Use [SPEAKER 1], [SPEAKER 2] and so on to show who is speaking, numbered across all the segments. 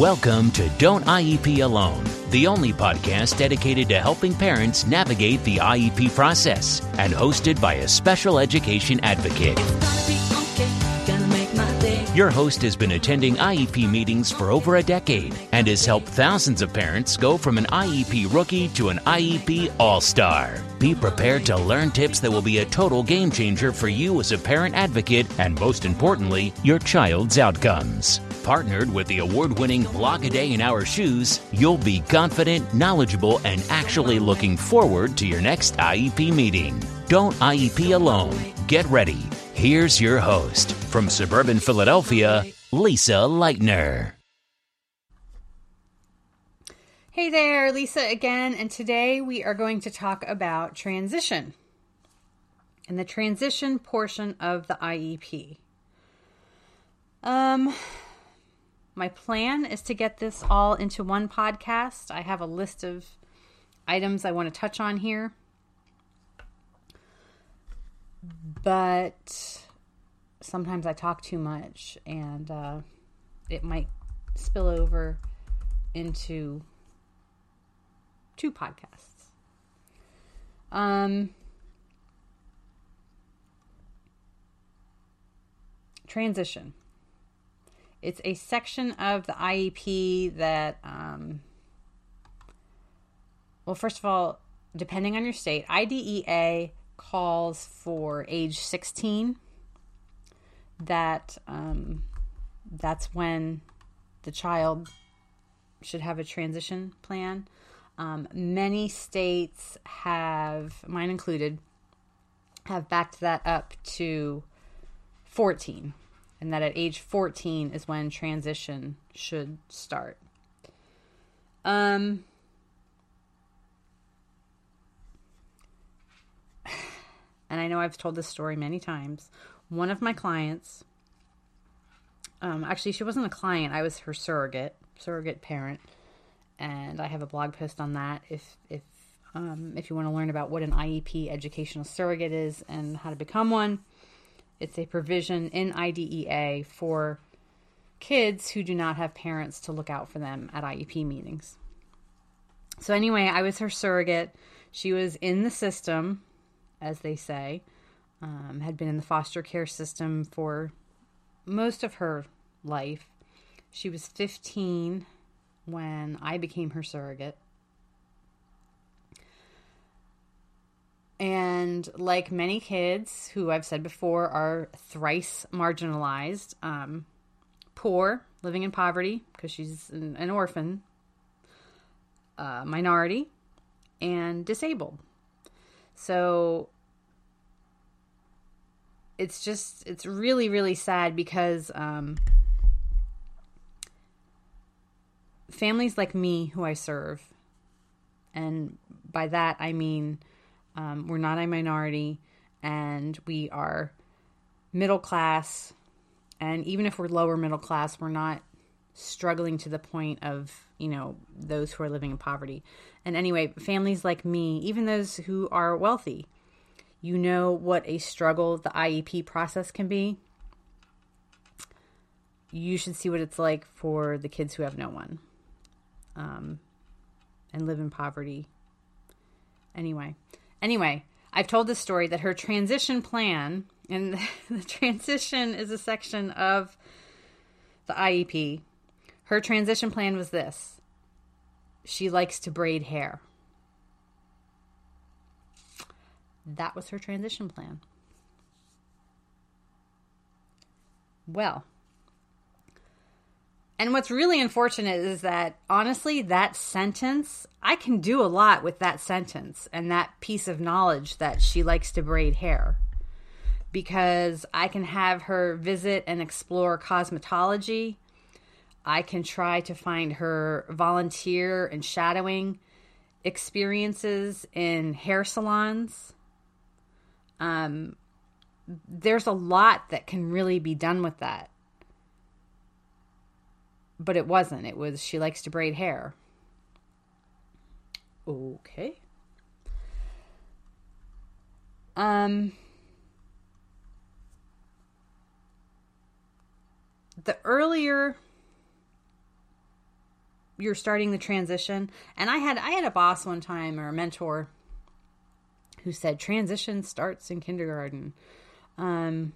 [SPEAKER 1] Welcome to Don't IEP Alone, the only podcast dedicated to helping parents navigate the IEP process and hosted by a special education advocate. Your host has been attending IEP meetings for over a decade and has helped thousands of parents go from an IEP rookie to an IEP all star. Be prepared to learn tips that will be a total game changer for you as a parent advocate and, most importantly, your child's outcomes. Partnered with the award winning Block a Day in Our Shoes, you'll be confident, knowledgeable, and actually looking forward to your next IEP meeting. Don't IEP alone. Get ready. Here's your host from suburban Philadelphia, Lisa Lightner.
[SPEAKER 2] Hey there, Lisa again, and today we are going to talk about transition and the transition portion of the IEP. Um, my plan is to get this all into one podcast. I have a list of items I want to touch on here. But sometimes I talk too much and uh, it might spill over into two podcasts. Um, transition. It's a section of the IEP that, um, well, first of all, depending on your state, IDEA calls for age 16. That um, that's when the child should have a transition plan. Um, many states have, mine included, have backed that up to 14 and that at age 14 is when transition should start. Um, and I know I've told this story many times. One of my clients, um, actually, she wasn't a client, I was her surrogate, surrogate parent. And I have a blog post on that if, if, um, if you want to learn about what an IEP educational surrogate is and how to become one. It's a provision in IDEA for kids who do not have parents to look out for them at IEP meetings. So, anyway, I was her surrogate. She was in the system, as they say, um, had been in the foster care system for most of her life. She was 15 when I became her surrogate. And like many kids who I've said before are thrice marginalized, um, poor, living in poverty because she's an, an orphan, uh, minority, and disabled. So it's just, it's really, really sad because um, families like me who I serve, and by that I mean, um, we're not a minority and we are middle class. And even if we're lower middle class, we're not struggling to the point of, you know, those who are living in poverty. And anyway, families like me, even those who are wealthy, you know what a struggle the IEP process can be. You should see what it's like for the kids who have no one um, and live in poverty. Anyway, Anyway, I've told this story that her transition plan, and the transition is a section of the IEP. Her transition plan was this she likes to braid hair. That was her transition plan. Well, and what's really unfortunate is that honestly, that sentence, I can do a lot with that sentence and that piece of knowledge that she likes to braid hair. Because I can have her visit and explore cosmetology. I can try to find her volunteer and shadowing experiences in hair salons. Um, there's a lot that can really be done with that but it wasn't. It was she likes to braid hair. Okay. Um the earlier you're starting the transition. And I had I had a boss one time or a mentor who said transition starts in kindergarten. Um,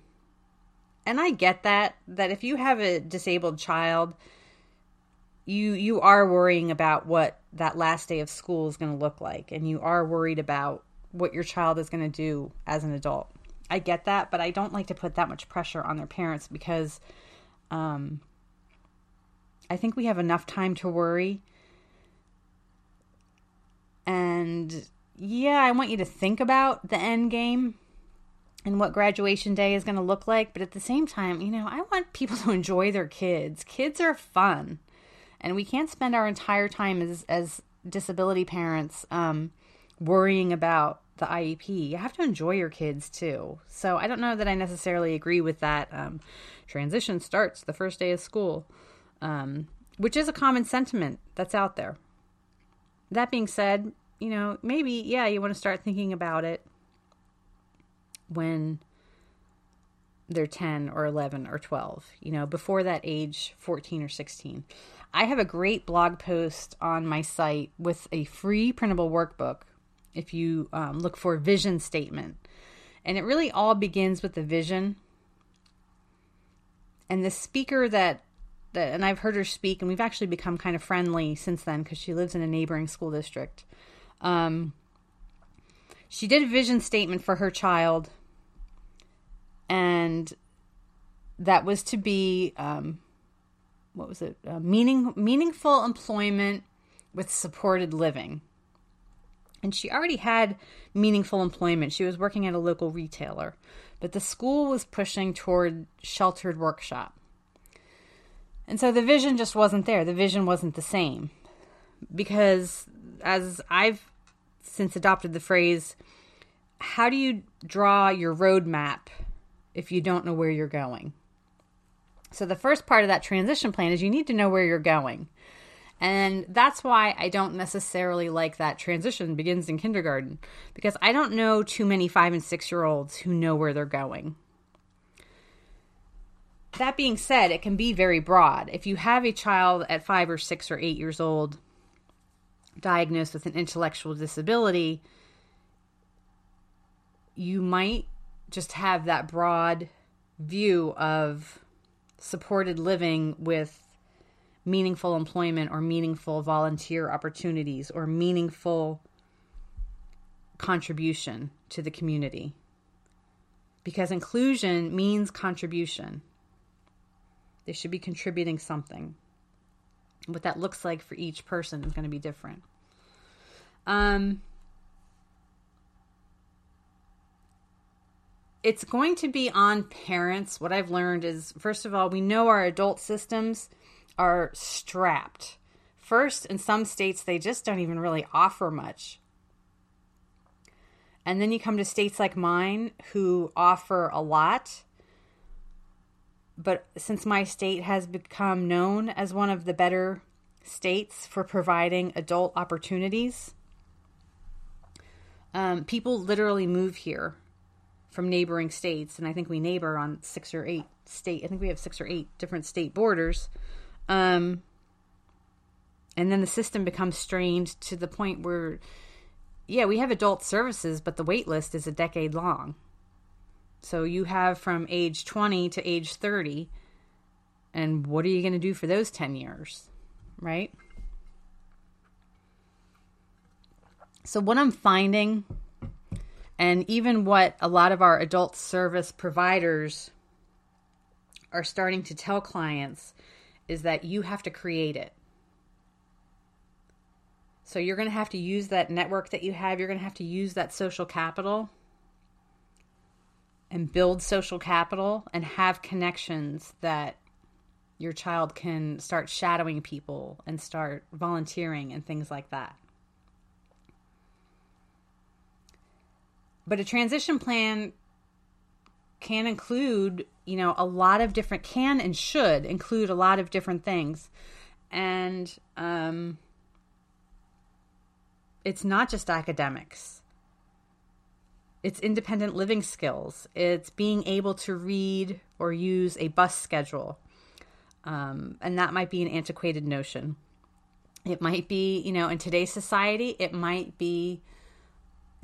[SPEAKER 2] and I get that that if you have a disabled child, you you are worrying about what that last day of school is going to look like and you are worried about what your child is going to do as an adult. I get that, but I don't like to put that much pressure on their parents because um I think we have enough time to worry. And yeah, I want you to think about the end game and what graduation day is going to look like. But at the same time, you know, I want people to enjoy their kids. Kids are fun. And we can't spend our entire time as, as disability parents um, worrying about the IEP. You have to enjoy your kids too. So I don't know that I necessarily agree with that. Um, transition starts the first day of school um, which is a common sentiment that's out there. That being said, you know, maybe, yeah, you want to start thinking about it when they're 10 or 11 or 12, you know, before that age, 14 or 16. I have a great blog post on my site with a free printable workbook if you um, look for vision statement. And it really all begins with the vision. And the speaker that that, and I've heard her speak, and we've actually become kind of friendly since then because she lives in a neighboring school district. Um, she did a vision statement for her child, and that was to be um, what was it? Uh, meaning meaningful employment with supported living. And she already had meaningful employment. She was working at a local retailer, but the school was pushing toward sheltered workshop. And so the vision just wasn't there. The vision wasn't the same. Because as I've since adopted the phrase, how do you draw your roadmap if you don't know where you're going? So the first part of that transition plan is you need to know where you're going. And that's why I don't necessarily like that transition begins in kindergarten because I don't know too many 5 and 6 year olds who know where they're going. That being said, it can be very broad. If you have a child at five or six or eight years old diagnosed with an intellectual disability, you might just have that broad view of supported living with meaningful employment or meaningful volunteer opportunities or meaningful contribution to the community. Because inclusion means contribution. They should be contributing something. What that looks like for each person is going to be different. Um, it's going to be on parents. What I've learned is, first of all, we know our adult systems are strapped. First, in some states, they just don't even really offer much. And then you come to states like mine who offer a lot but since my state has become known as one of the better states for providing adult opportunities, um, people literally move here from neighboring states, and I think we neighbor on six or eight state. I think we have six or eight different state borders. Um, and then the system becomes strained to the point where, yeah, we have adult services, but the wait list is a decade long. So you have from age 20 to age 30. And what are you going to do for those 10 years? Right? So, what I'm finding, and even what a lot of our adult service providers are starting to tell clients, is that you have to create it. So, you're going to have to use that network that you have, you're going to have to use that social capital and build social capital and have connections that your child can start shadowing people and start volunteering and things like that. But a transition plan can include, you know, a lot of different can and should include a lot of different things. And um it's not just academics it's independent living skills. It's being able to read or use a bus schedule. Um, and that might be an antiquated notion. It might be, you know, in today's society, it might be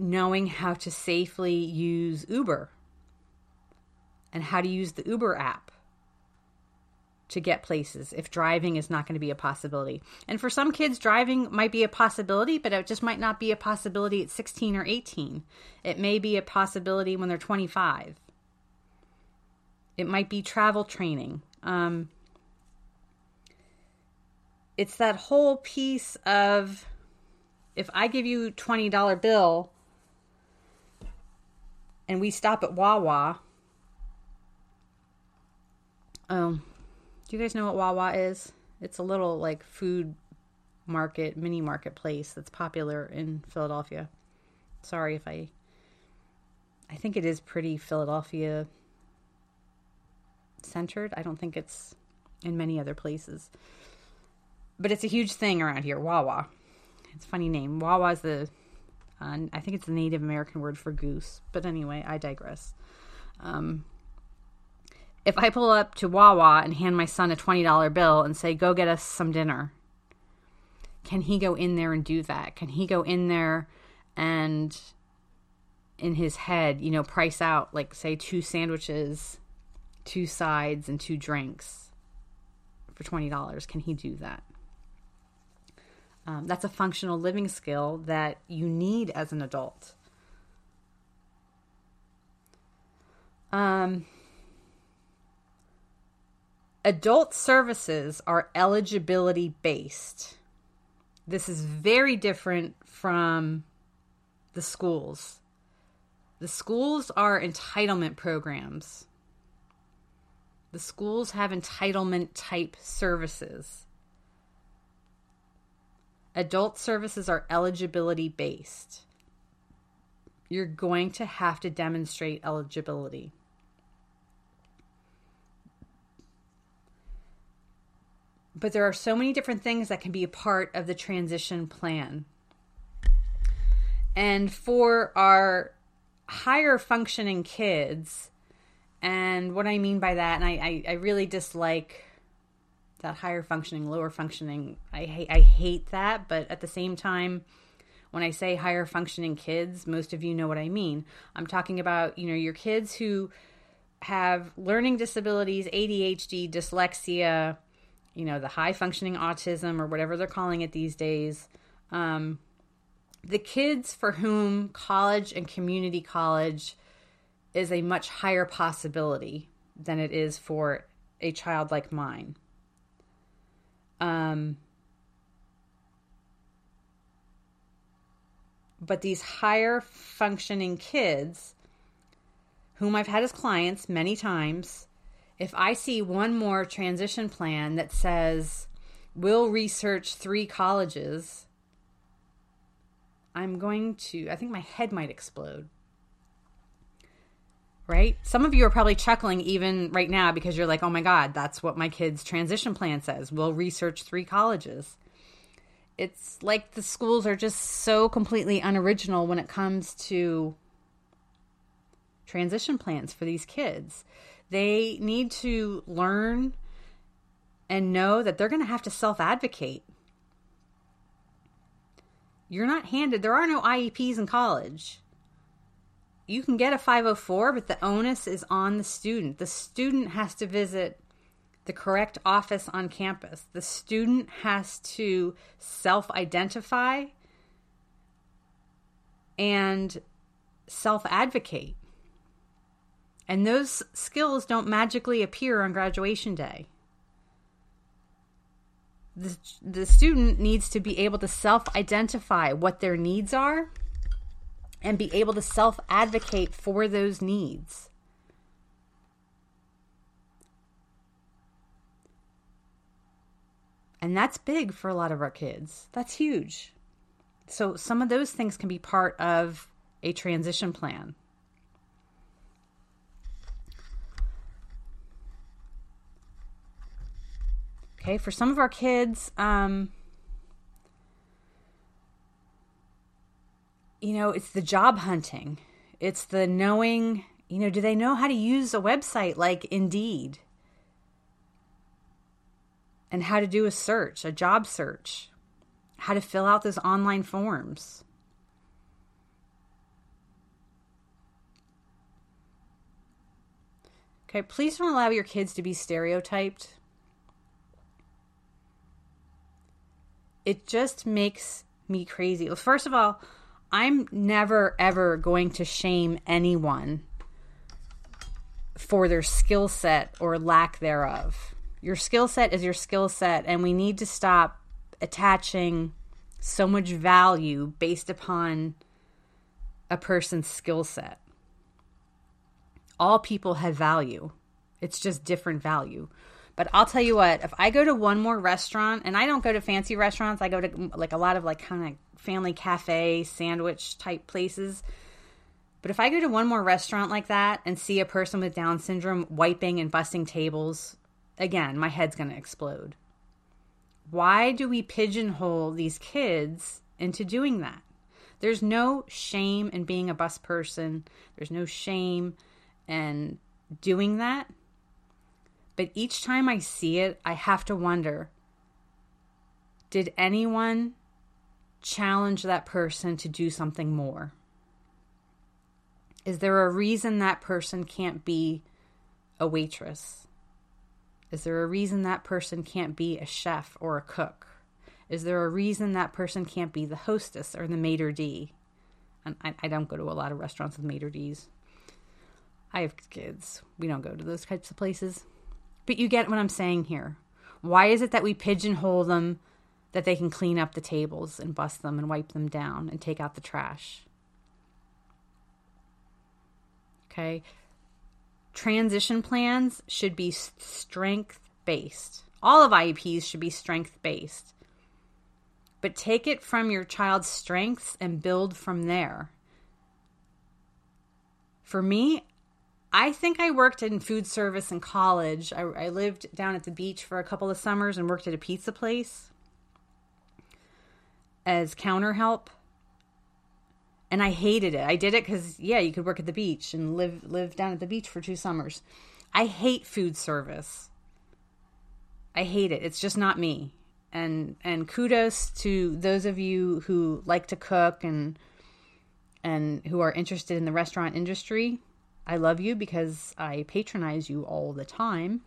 [SPEAKER 2] knowing how to safely use Uber and how to use the Uber app to get places if driving is not going to be a possibility. And for some kids, driving might be a possibility, but it just might not be a possibility at 16 or 18. It may be a possibility when they're 25. It might be travel training. Um, it's that whole piece of if I give you $20 bill and we stop at Wawa, um, do you guys know what Wawa is? It's a little like food market, mini marketplace that's popular in Philadelphia. Sorry if I I think it is pretty Philadelphia centered. I don't think it's in many other places. But it's a huge thing around here, Wawa. It's a funny name. Wawa is the uh, I think it's the Native American word for goose. But anyway, I digress. Um, if I pull up to Wawa and hand my son a $20 bill and say, go get us some dinner, can he go in there and do that? Can he go in there and in his head, you know, price out, like, say, two sandwiches, two sides, and two drinks for $20? Can he do that? Um, that's a functional living skill that you need as an adult. Um, Adult services are eligibility based. This is very different from the schools. The schools are entitlement programs. The schools have entitlement type services. Adult services are eligibility based. You're going to have to demonstrate eligibility. but there are so many different things that can be a part of the transition plan. And for our higher functioning kids, and what I mean by that, and I, I, I really dislike that higher functioning, lower functioning. I hate I hate that, but at the same time, when I say higher functioning kids, most of you know what I mean. I'm talking about, you know, your kids who have learning disabilities, ADHD, dyslexia, you know, the high functioning autism or whatever they're calling it these days. Um, the kids for whom college and community college is a much higher possibility than it is for a child like mine. Um, but these higher functioning kids, whom I've had as clients many times, if I see one more transition plan that says we'll research three colleges, I'm going to, I think my head might explode. Right? Some of you are probably chuckling even right now because you're like, oh my God, that's what my kid's transition plan says. We'll research three colleges. It's like the schools are just so completely unoriginal when it comes to transition plans for these kids. They need to learn and know that they're going to have to self advocate. You're not handed, there are no IEPs in college. You can get a 504, but the onus is on the student. The student has to visit the correct office on campus. The student has to self identify and self advocate. And those skills don't magically appear on graduation day. The, the student needs to be able to self identify what their needs are and be able to self advocate for those needs. And that's big for a lot of our kids. That's huge. So, some of those things can be part of a transition plan. Okay, for some of our kids, um, you know, it's the job hunting. It's the knowing, you know, do they know how to use a website like Indeed? And how to do a search, a job search. how to fill out those online forms. Okay, please don't allow your kids to be stereotyped. It just makes me crazy. Well, first of all, I'm never ever going to shame anyone for their skill set or lack thereof. Your skill set is your skill set, and we need to stop attaching so much value based upon a person's skill set. All people have value, it's just different value. But I'll tell you what, if I go to one more restaurant, and I don't go to fancy restaurants, I go to like a lot of like kind of family cafe, sandwich type places. But if I go to one more restaurant like that and see a person with Down syndrome wiping and busting tables, again, my head's going to explode. Why do we pigeonhole these kids into doing that? There's no shame in being a bus person. There's no shame in doing that. But each time I see it, I have to wonder did anyone challenge that person to do something more? Is there a reason that person can't be a waitress? Is there a reason that person can't be a chef or a cook? Is there a reason that person can't be the hostess or the maitre d'? And I, I don't go to a lot of restaurants with maitre d's. I have kids. We don't go to those types of places. But you get what I'm saying here. Why is it that we pigeonhole them that they can clean up the tables and bust them and wipe them down and take out the trash? Okay. Transition plans should be strength based. All of IEPs should be strength based. But take it from your child's strengths and build from there. For me, I think I worked in food service in college. I, I, lived down at the beach for a couple of summers and worked at a pizza place as counter help and I hated it. I did it because yeah, you could work at the beach and live live down at the beach for two summers. I hate food service. I hate it. It's just not me. And and kudos to those of you who like to cook and and who are interested in the restaurant industry. I love you because I patronize you all the time.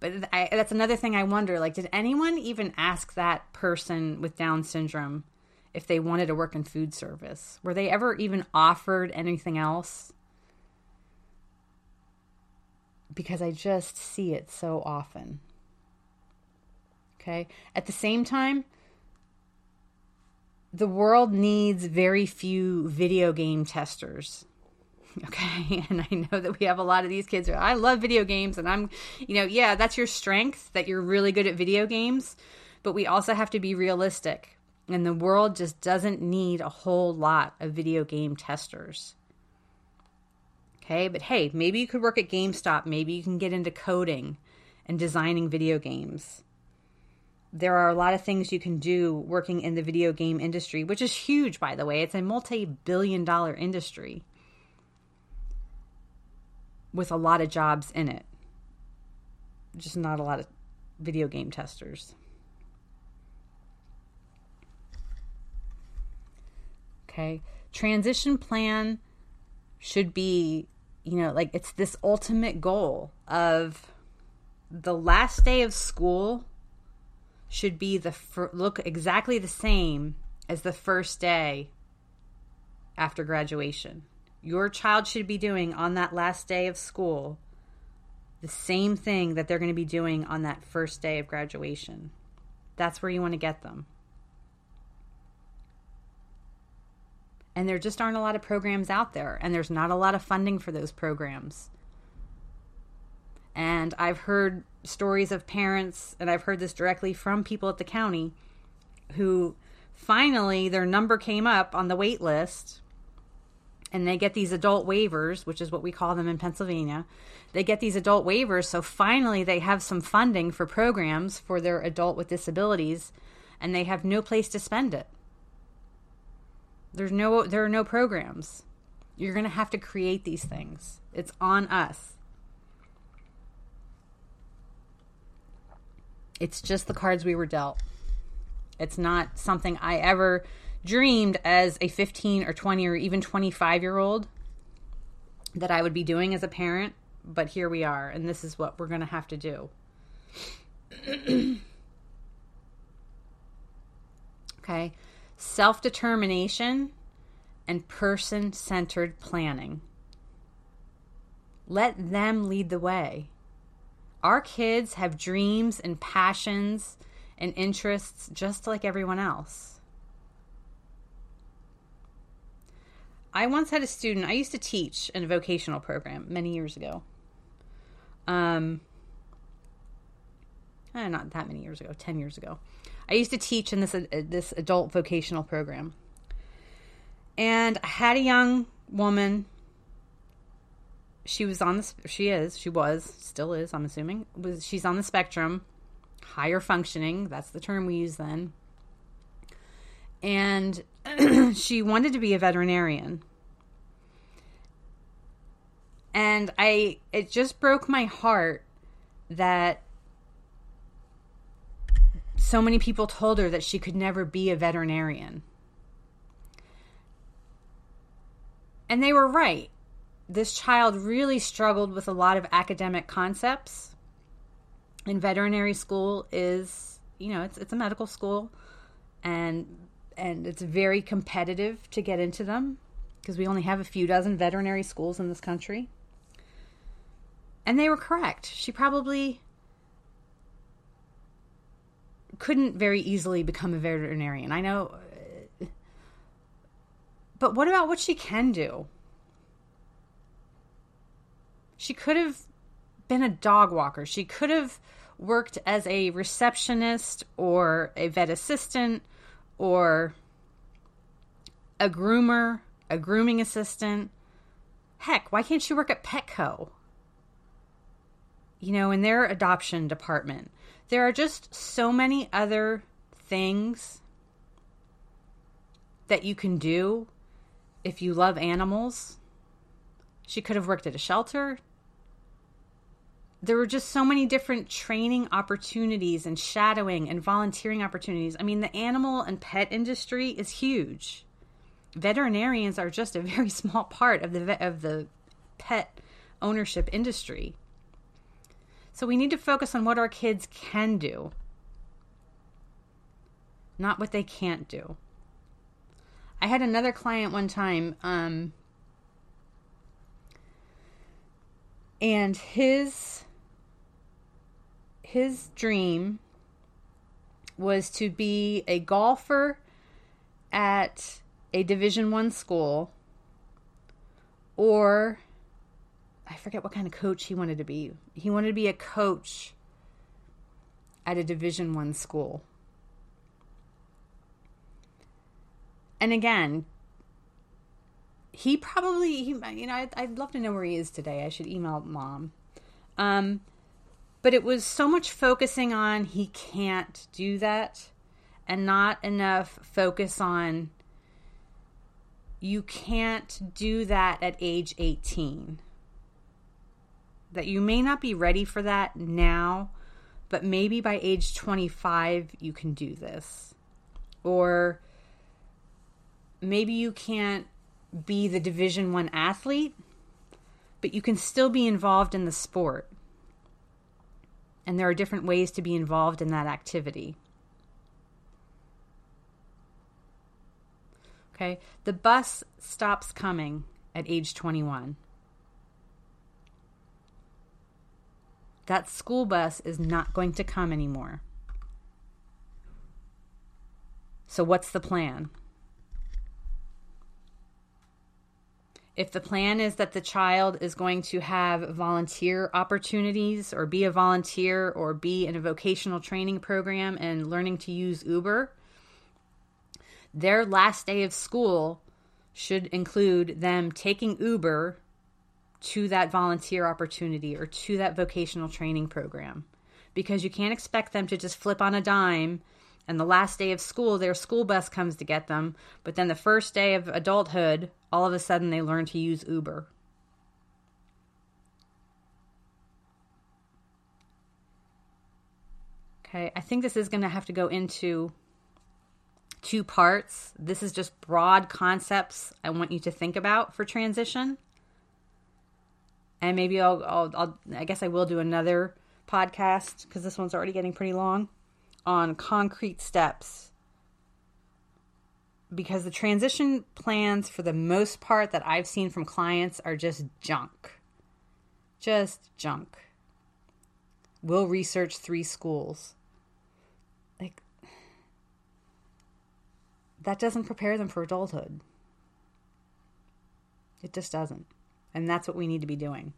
[SPEAKER 2] But I, that's another thing I wonder like did anyone even ask that person with down syndrome if they wanted to work in food service. Were they ever even offered anything else? Because I just see it so often. Okay. At the same time, the world needs very few video game testers. Okay. And I know that we have a lot of these kids. Are, I love video games. And I'm, you know, yeah, that's your strength that you're really good at video games. But we also have to be realistic. And the world just doesn't need a whole lot of video game testers. Okay, but hey, maybe you could work at GameStop. Maybe you can get into coding and designing video games. There are a lot of things you can do working in the video game industry, which is huge, by the way. It's a multi billion dollar industry with a lot of jobs in it. Just not a lot of video game testers. Okay. Transition plan should be, you know, like it's this ultimate goal of the last day of school should be the fir- look exactly the same as the first day after graduation. Your child should be doing on that last day of school the same thing that they're going to be doing on that first day of graduation. That's where you want to get them. And there just aren't a lot of programs out there, and there's not a lot of funding for those programs. And I've heard stories of parents, and I've heard this directly from people at the county who finally their number came up on the wait list and they get these adult waivers, which is what we call them in Pennsylvania. They get these adult waivers, so finally they have some funding for programs for their adult with disabilities, and they have no place to spend it. There's no there are no programs. You're going to have to create these things. It's on us. It's just the cards we were dealt. It's not something I ever dreamed as a 15 or 20 or even 25 year old that I would be doing as a parent, but here we are, and this is what we're going to have to do. okay, self determination and person centered planning. Let them lead the way. Our kids have dreams and passions and interests just like everyone else. I once had a student, I used to teach in a vocational program many years ago. Um, eh, not that many years ago, 10 years ago. I used to teach in this uh, this adult vocational program. And I had a young woman she was on the she is she was still is i'm assuming was she's on the spectrum higher functioning that's the term we use then and she wanted to be a veterinarian. And i it just broke my heart that so many people told her that she could never be a veterinarian. And they were right. This child really struggled with a lot of academic concepts. And veterinary school is, you know, it's it's a medical school. And and it's very competitive to get into them because we only have a few dozen veterinary schools in this country. And they were correct. She probably couldn't very easily become a veterinarian. I know. Uh, but what about what she can do? She could have been a dog walker. She could have worked as a receptionist or a vet assistant or a groomer, a grooming assistant. Heck, why can't she work at Petco? You know, in their adoption department. There are just so many other things that you can do if you love animals. She could have worked at a shelter there were just so many different training opportunities and shadowing and volunteering opportunities. I mean, the animal and pet industry is huge. Veterinarians are just a very small part of the of the pet ownership industry. So we need to focus on what our kids can do, not what they can't do. I had another client one time, um, and his his dream was to be a golfer at a division 1 school or I forget what kind of coach he wanted to be. He wanted to be a coach at a division 1 school. And again, he probably he, you know I'd, I'd, love to know where he is today. I should email mom. Um, but it was so much focusing on he can't do that and not enough focus on you can't do that at age 18. That you may not be ready for that now, but maybe by age 25 you can do this. Or maybe you can't be the division 1 athlete, but you can still be involved in the sport and there are different ways to be involved in that activity. Okay, the bus stops coming at age 21. That school bus is not going to come anymore. So, what's the plan? If the plan is that the child is going to have volunteer opportunities or be a volunteer or be in a vocational training program and learning to use Uber, their last day of school should include them taking Uber to that volunteer opportunity or to that vocational training program. Because you can't expect them to just flip on a dime and the last day of school, their school bus comes to get them. But then the first day of adulthood, all of a sudden they learn to use Uber. Okay, I think this is going to have to go into two parts. This is just broad concepts I want you to think about for transition. And maybe I'll, I'll, I'll I guess I will do another podcast because this one's already getting pretty long on concrete steps. Because the transition plans, for the most part, that I've seen from clients are just junk. Just junk. We'll research three schools. Like, that doesn't prepare them for adulthood. It just doesn't. And that's what we need to be doing.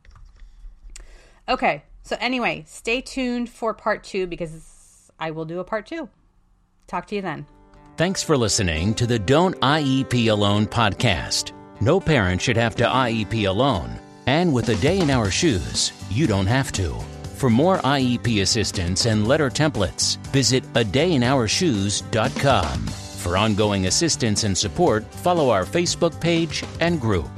[SPEAKER 2] Okay, so anyway, stay tuned for part two because I will do a part two. Talk to you then.
[SPEAKER 1] Thanks for listening to the Don't IEP Alone podcast. No parent should have to IEP alone. And with a day in our shoes, you don't have to. For more IEP assistance and letter templates, visit a dayinourshoes.com. For ongoing assistance and support, follow our Facebook page and group.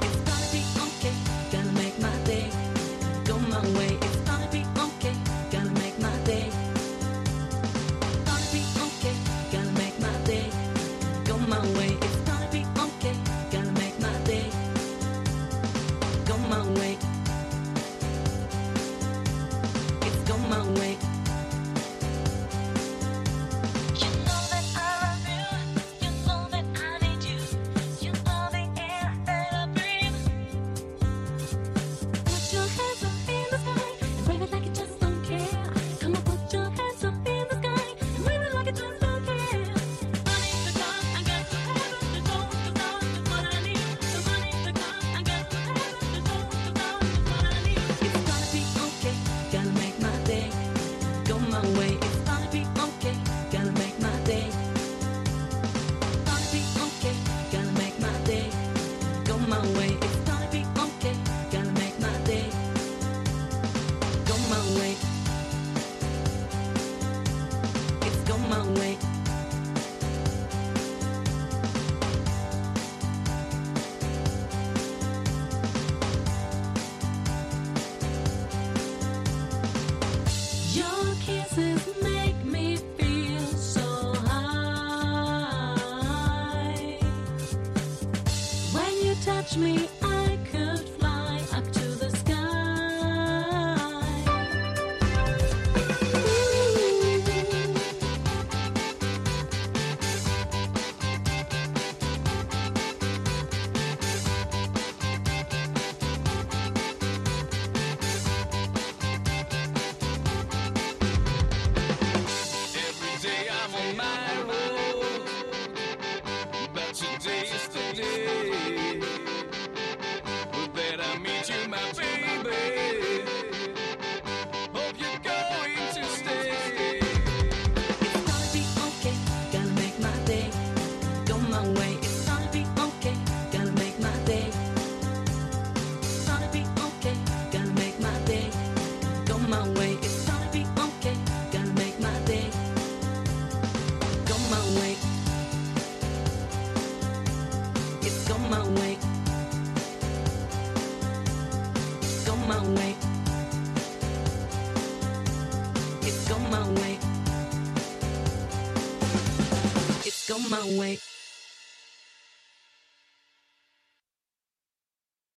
[SPEAKER 3] Way.